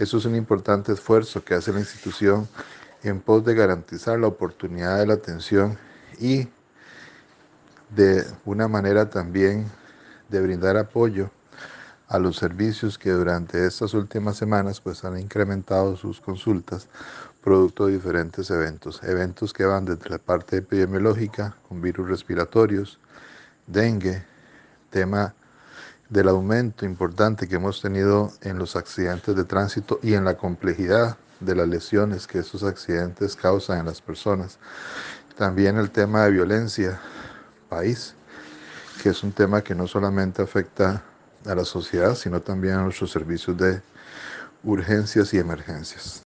Eso es un importante esfuerzo que hace la institución en pos de garantizar la oportunidad de la atención y de una manera también de brindar apoyo a los servicios que durante estas últimas semanas pues han incrementado sus consultas producto de diferentes eventos, eventos que van desde la parte epidemiológica con virus respiratorios, dengue, tema del aumento importante que hemos tenido en los accidentes de tránsito y en la complejidad de las lesiones que esos accidentes causan en las personas. También el tema de violencia país, que es un tema que no solamente afecta a la sociedad, sino también a nuestros servicios de urgencias y emergencias.